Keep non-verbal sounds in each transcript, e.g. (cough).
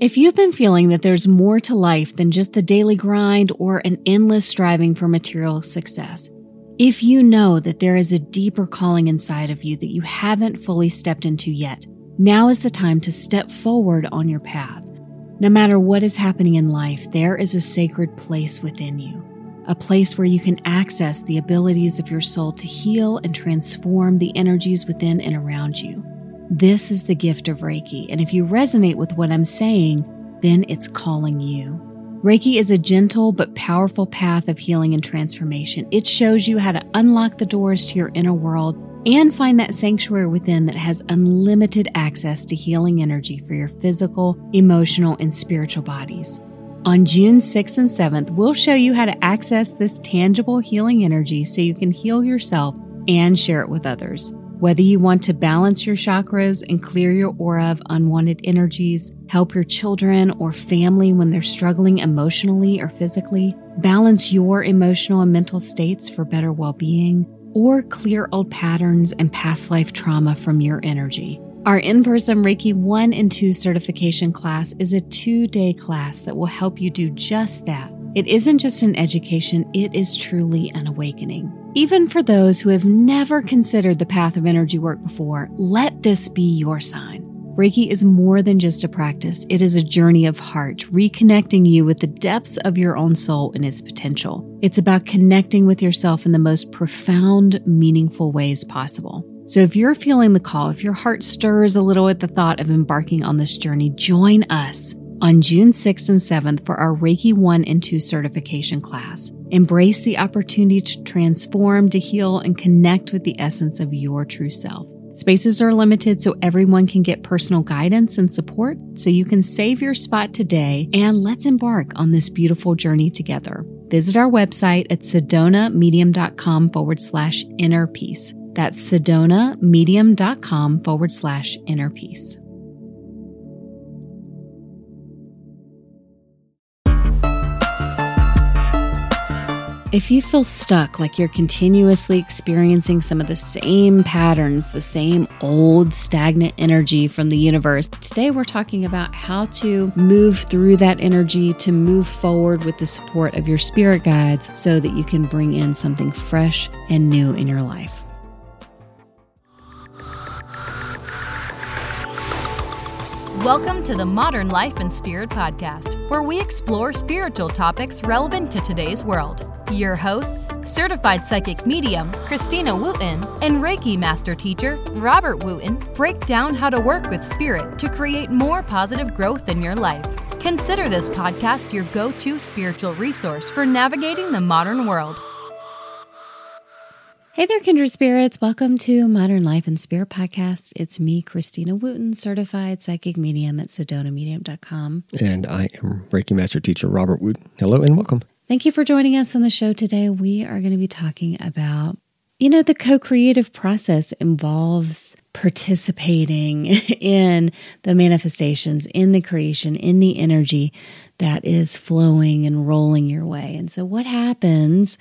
If you've been feeling that there's more to life than just the daily grind or an endless striving for material success, if you know that there is a deeper calling inside of you that you haven't fully stepped into yet, now is the time to step forward on your path. No matter what is happening in life, there is a sacred place within you, a place where you can access the abilities of your soul to heal and transform the energies within and around you. This is the gift of Reiki, and if you resonate with what I'm saying, then it's calling you. Reiki is a gentle but powerful path of healing and transformation. It shows you how to unlock the doors to your inner world and find that sanctuary within that has unlimited access to healing energy for your physical, emotional, and spiritual bodies. On June 6th and 7th, we'll show you how to access this tangible healing energy so you can heal yourself and share it with others. Whether you want to balance your chakras and clear your aura of unwanted energies, help your children or family when they're struggling emotionally or physically, balance your emotional and mental states for better well being, or clear old patterns and past life trauma from your energy. Our in person Reiki 1 and 2 certification class is a two day class that will help you do just that. It isn't just an education, it is truly an awakening. Even for those who have never considered the path of energy work before, let this be your sign. Reiki is more than just a practice, it is a journey of heart, reconnecting you with the depths of your own soul and its potential. It's about connecting with yourself in the most profound, meaningful ways possible. So, if you're feeling the call, if your heart stirs a little at the thought of embarking on this journey, join us on June 6th and 7th for our Reiki 1 and 2 certification class. Embrace the opportunity to transform, to heal, and connect with the essence of your true self. Spaces are limited so everyone can get personal guidance and support, so you can save your spot today and let's embark on this beautiful journey together. Visit our website at sedonamedium.com forward slash inner peace. That's sedonamedium.com forward slash inner peace. If you feel stuck, like you're continuously experiencing some of the same patterns, the same old stagnant energy from the universe, today we're talking about how to move through that energy to move forward with the support of your spirit guides so that you can bring in something fresh and new in your life. Welcome to the Modern Life and Spirit Podcast, where we explore spiritual topics relevant to today's world. Your hosts, certified psychic medium Christina Wooten and Reiki master teacher Robert Wooten, break down how to work with spirit to create more positive growth in your life. Consider this podcast your go to spiritual resource for navigating the modern world. Hey there, kindred spirits. Welcome to Modern Life and Spirit Podcast. It's me, Christina Wooten, certified psychic medium at sedonamedium.com. And I am Reiki Master Teacher Robert Wooten. Hello and welcome. Thank you for joining us on the show today. We are going to be talking about, you know, the co creative process involves participating (laughs) in the manifestations, in the creation, in the energy that is flowing and rolling your way. And so, what happens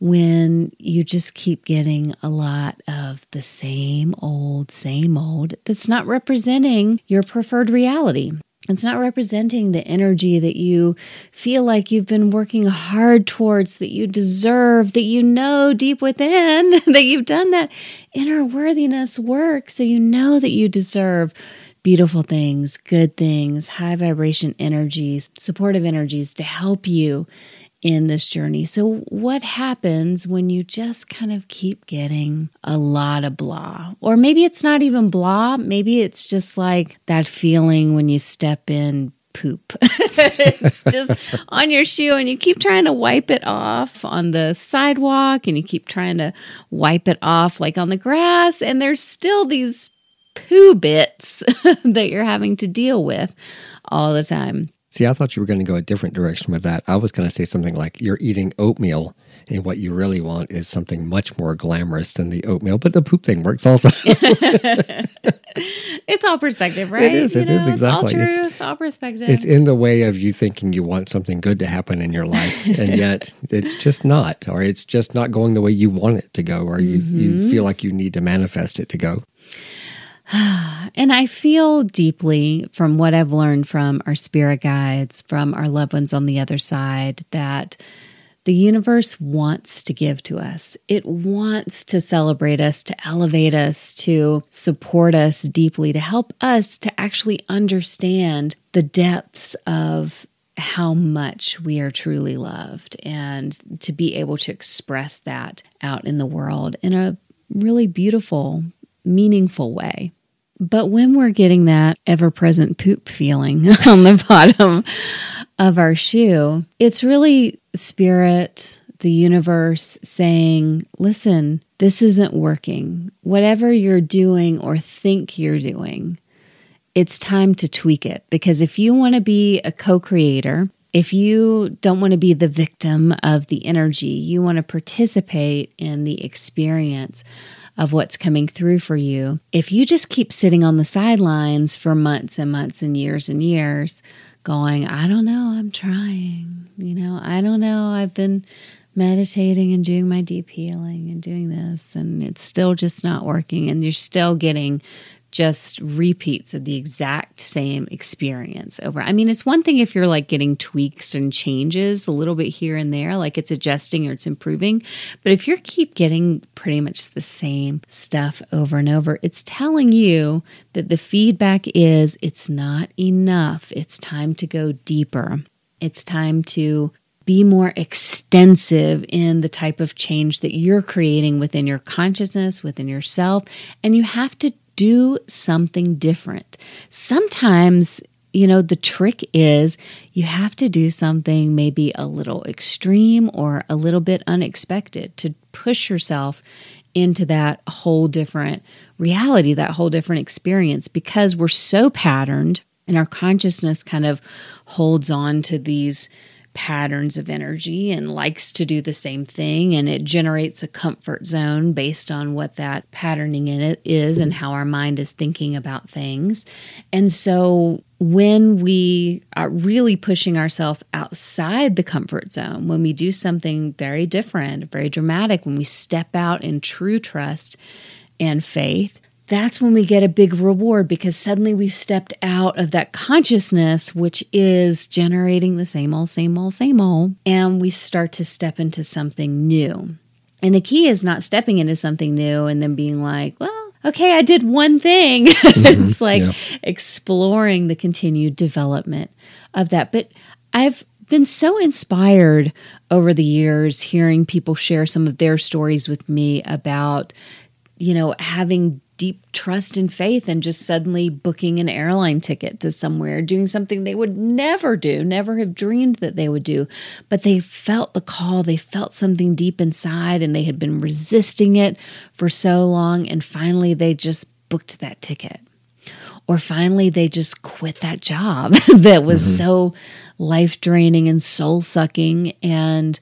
when you just keep getting a lot of the same old, same old that's not representing your preferred reality. It's not representing the energy that you feel like you've been working hard towards, that you deserve, that you know deep within (laughs) that you've done that inner worthiness work. So you know that you deserve beautiful things, good things, high vibration energies, supportive energies to help you in this journey. So, what happens when you just kind of keep getting a lot of blah? Or maybe it's not even blah, maybe it's just like that feeling when you step in poop. (laughs) it's just (laughs) on your shoe and you keep trying to wipe it off on the sidewalk and you keep trying to wipe it off like on the grass and there's still these poo bits (laughs) that you're having to deal with all the time. See, I thought you were going to go a different direction with that. I was going to say something like you're eating oatmeal, and what you really want is something much more glamorous than the oatmeal. But the poop thing works also. (laughs) it's all perspective, right? It is. It you is exactly. It's all truth, it's, all perspective. It's in the way of you thinking you want something good to happen in your life, and (laughs) yet it's just not, or it's just not going the way you want it to go, or you, mm-hmm. you feel like you need to manifest it to go. (sighs) And I feel deeply from what I've learned from our spirit guides, from our loved ones on the other side, that the universe wants to give to us. It wants to celebrate us, to elevate us, to support us deeply, to help us to actually understand the depths of how much we are truly loved and to be able to express that out in the world in a really beautiful, meaningful way. But when we're getting that ever present poop feeling (laughs) on the bottom of our shoe, it's really spirit, the universe saying, listen, this isn't working. Whatever you're doing or think you're doing, it's time to tweak it. Because if you want to be a co creator, if you don't want to be the victim of the energy, you want to participate in the experience of what's coming through for you. If you just keep sitting on the sidelines for months and months and years and years, going, I don't know, I'm trying, you know, I don't know, I've been meditating and doing my deep healing and doing this, and it's still just not working, and you're still getting just repeats of the exact same experience over. I mean, it's one thing if you're like getting tweaks and changes a little bit here and there, like it's adjusting or it's improving. But if you keep getting pretty much the same stuff over and over, it's telling you that the feedback is it's not enough. It's time to go deeper. It's time to be more extensive in the type of change that you're creating within your consciousness, within yourself. And you have to do something different. Sometimes, you know, the trick is you have to do something maybe a little extreme or a little bit unexpected to push yourself into that whole different reality, that whole different experience, because we're so patterned and our consciousness kind of holds on to these patterns of energy and likes to do the same thing. And it generates a comfort zone based on what that patterning in it is and how our mind is thinking about things. And so when we are really pushing ourselves outside the comfort zone, when we do something very different, very dramatic, when we step out in true trust and faith, that's when we get a big reward because suddenly we've stepped out of that consciousness, which is generating the same old, same old, same old, and we start to step into something new. And the key is not stepping into something new and then being like, well, okay, I did one thing. (laughs) Mm-hmm. it's like yeah. exploring the continued development of that. But I've been so inspired over the years hearing people share some of their stories with me about, you know, having deep trust and faith and just suddenly booking an airline ticket to somewhere, doing something they would never do, never have dreamed that they would do. But they felt the call, they felt something deep inside, and they had been resisting it for so long. And finally, they just booked that ticket. Or finally, they just quit that job (laughs) that was mm-hmm. so life draining and soul sucking. And,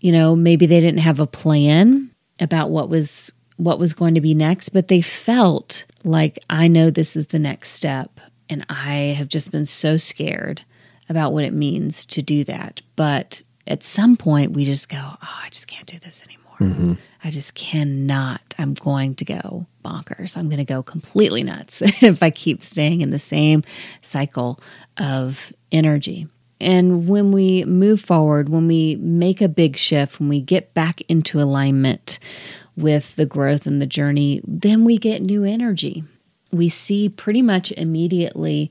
you know, maybe they didn't have a plan about what was what was going to be next, but they felt like I know this is the next step. And I have just been so scared about what it means to do that. But at some point, we just go, oh, I just can't do this anymore. Mm-hmm. I just cannot. I'm going to go bonkers. I'm going to go completely nuts (laughs) if I keep staying in the same cycle of energy. And when we move forward, when we make a big shift, when we get back into alignment with the growth and the journey, then we get new energy. We see pretty much immediately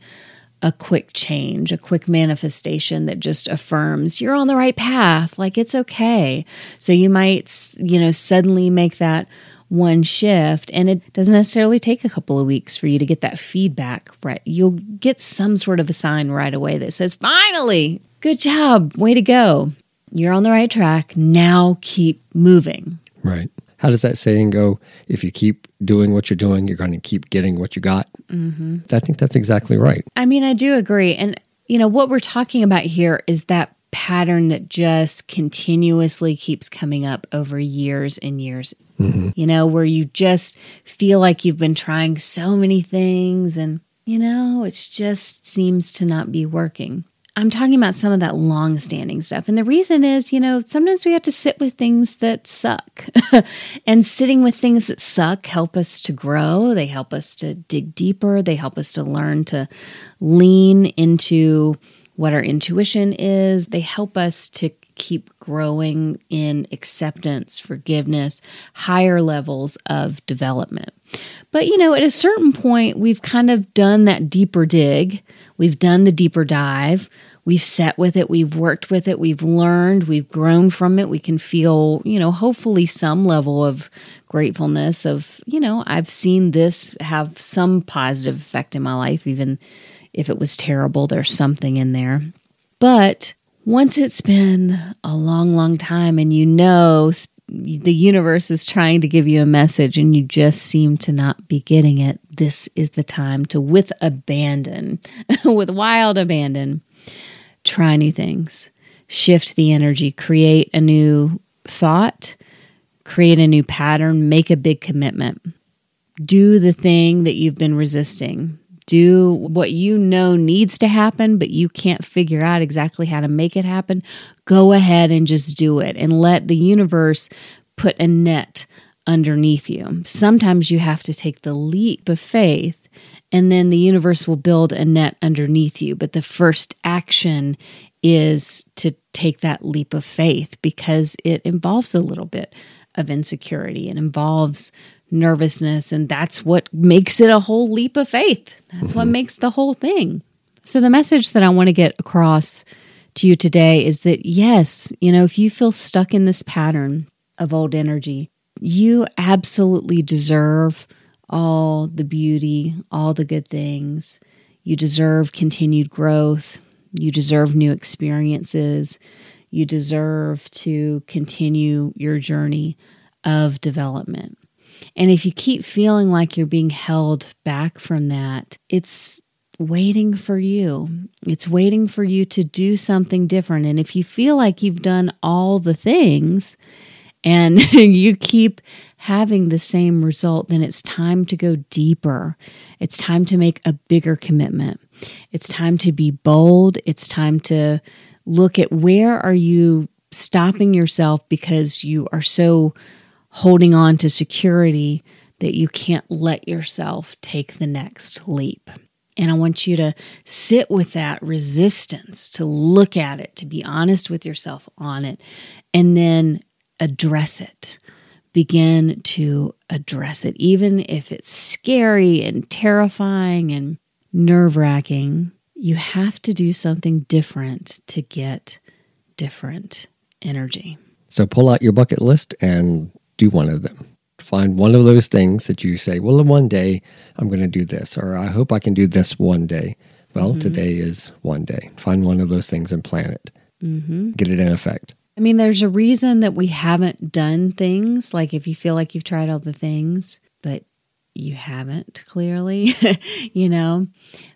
a quick change, a quick manifestation that just affirms you're on the right path, like it's okay. So you might, you know, suddenly make that one shift and it doesn't necessarily take a couple of weeks for you to get that feedback right? You'll get some sort of a sign right away that says finally good job way to go. You're on the right track. Now keep moving. Right how does that saying go? If you keep doing what you're doing, you're going to keep getting what you got. Mm-hmm. I think that's exactly right. I mean, I do agree. And, you know, what we're talking about here is that pattern that just continuously keeps coming up over years and years. Mm-hmm. You know, where you just feel like you've been trying so many things and, you know, it just seems to not be working. I'm talking about some of that long standing stuff. And the reason is, you know, sometimes we have to sit with things that suck. (laughs) and sitting with things that suck help us to grow. They help us to dig deeper. They help us to learn to lean into what our intuition is. They help us to keep growing in acceptance, forgiveness, higher levels of development. But, you know, at a certain point, we've kind of done that deeper dig, we've done the deeper dive. We've sat with it, we've worked with it, we've learned, we've grown from it. We can feel, you know, hopefully some level of gratefulness of, you know, I've seen this have some positive effect in my life, even if it was terrible, there's something in there. But once it's been a long, long time and you know the universe is trying to give you a message and you just seem to not be getting it, this is the time to, with abandon, (laughs) with wild abandon, try new things, shift the energy, create a new thought, create a new pattern, make a big commitment. Do the thing that you've been resisting do what you know needs to happen, but you can't figure out exactly how to make it happen, go ahead and just do it and let the universe put a net underneath you. Sometimes you have to take the leap of faith and then the universe will build a net underneath you. But the first action is to take that leap of faith because it involves a little bit of insecurity. It involves nervousness. And that's what makes it a whole leap of faith. That's mm-hmm. what makes the whole thing. So, the message that I want to get across to you today is that yes, you know, if you feel stuck in this pattern of old energy, you absolutely deserve all the beauty, all the good things. You deserve continued growth. You deserve new experiences. You deserve to continue your journey of development. And if you keep feeling like you're being held back from that, it's waiting for you. It's waiting for you to do something different. And if you feel like you've done all the things and (laughs) you keep having the same result, then it's time to go deeper. It's time to make a bigger commitment. It's time to be bold. It's time to look at where are you stopping yourself because you are so holding on to security that you can't let yourself take the next leap. And I want you to sit with that resistance, to look at it, to be honest with yourself on it, and then address it. Begin to address it, even if it's scary and terrifying and nerve wracking. You have to do something different to get different energy. So pull out your bucket list and do one of them. Find one of those things that you say, well, one day I'm going to do this, or I hope I can do this one day. Well, mm-hmm. today is one day. Find one of those things and plan it. Mm-hmm. Get it in effect. I mean, there's a reason that we haven't done things. Like if you feel like you've tried all the things, but you haven't clearly, (laughs) you know,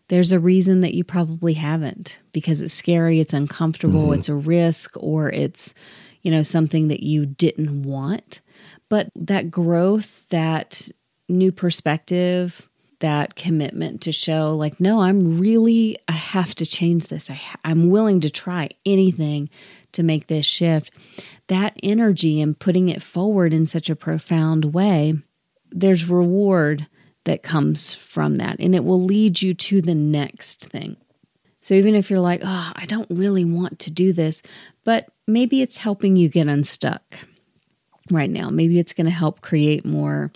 there's a reason that you probably haven't because it's scary, it's uncomfortable, mm-hmm. it's a risk, or it's, you know, something that you didn't want. But that growth, that new perspective, that commitment to show, like, no, I'm really, I have to change this. I, I'm willing to try anything to make this shift. That energy and putting it forward in such a profound way, there's reward that comes from that, and it will lead you to the next thing. So even if you're like, oh, I don't really want to do this, but maybe it's helping you get unstuck right now. Maybe it's going to help create more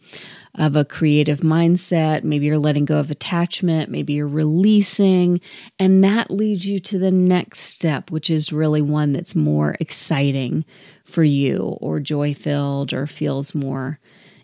of a creative mindset. Maybe you're letting go of attachment. Maybe you're releasing. And that leads you to the next step, which is really one that's more exciting for you or joy filled or feels more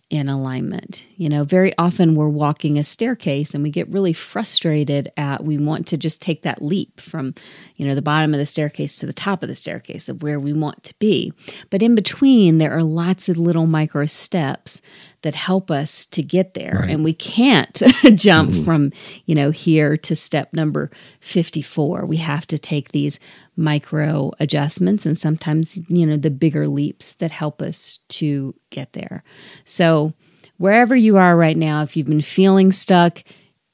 in alignment. You know, very often we're walking a staircase and we get really frustrated at we want to just take that leap from, you know, the bottom of the staircase to the top of the staircase of where we want to be. But in between there are lots of little micro steps that help us to get there right. and we can't (laughs) jump mm-hmm. from you know here to step number 54 we have to take these micro adjustments and sometimes you know the bigger leaps that help us to get there so wherever you are right now if you've been feeling stuck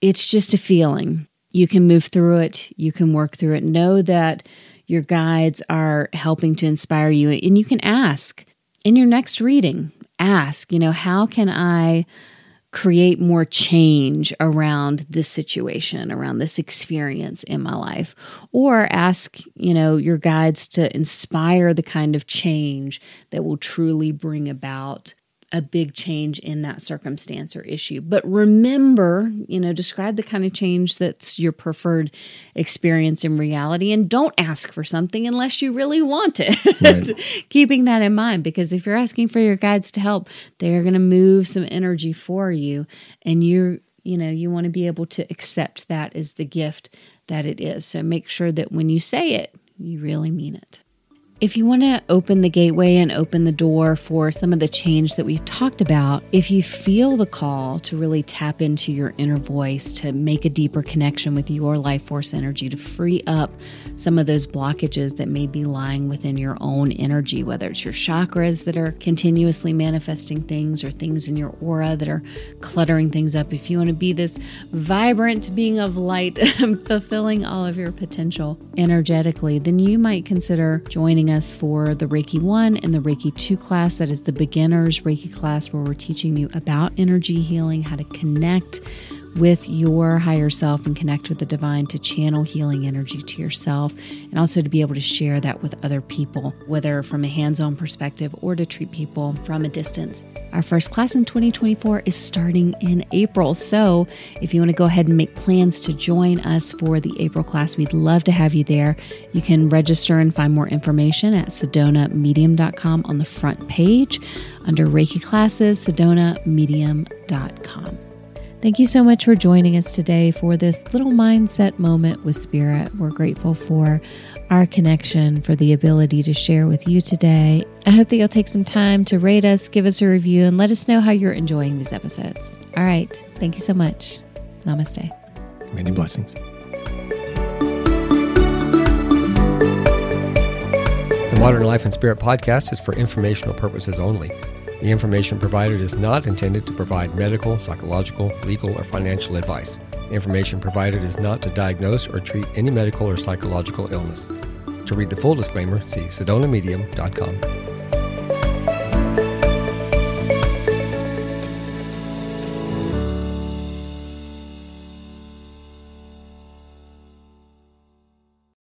it's just a feeling You can move through it, you can work through it. Know that your guides are helping to inspire you. And you can ask in your next reading, ask, you know, how can I create more change around this situation, around this experience in my life? Or ask, you know, your guides to inspire the kind of change that will truly bring about a big change in that circumstance or issue. But remember, you know, describe the kind of change that's your preferred experience in reality and don't ask for something unless you really want it. Right. (laughs) Keeping that in mind because if you're asking for your guides to help, they're going to move some energy for you and you're you know, you want to be able to accept that as the gift that it is. So make sure that when you say it, you really mean it. If you want to open the gateway and open the door for some of the change that we've talked about, if you feel the call to really tap into your inner voice, to make a deeper connection with your life force energy, to free up some of those blockages that may be lying within your own energy, whether it's your chakras that are continuously manifesting things or things in your aura that are cluttering things up, if you want to be this vibrant being of light, (laughs) fulfilling all of your potential energetically, then you might consider joining us for the Reiki 1 and the Reiki 2 class. That is the beginner's Reiki class where we're teaching you about energy healing, how to connect with your higher self and connect with the divine to channel healing energy to yourself and also to be able to share that with other people, whether from a hands on perspective or to treat people from a distance. Our first class in 2024 is starting in April. So if you want to go ahead and make plans to join us for the April class, we'd love to have you there. You can register and find more information at sedonamedium.com on the front page under Reiki classes, sedonamedium.com. Thank you so much for joining us today for this little mindset moment with Spirit. We're grateful for our connection, for the ability to share with you today. I hope that you'll take some time to rate us, give us a review, and let us know how you're enjoying these episodes. All right. Thank you so much. Namaste. Many blessings. The Modern Life and Spirit podcast is for informational purposes only. The information provided is not intended to provide medical, psychological, legal, or financial advice. The information provided is not to diagnose or treat any medical or psychological illness. To read the full disclaimer, see sedonamedium.com.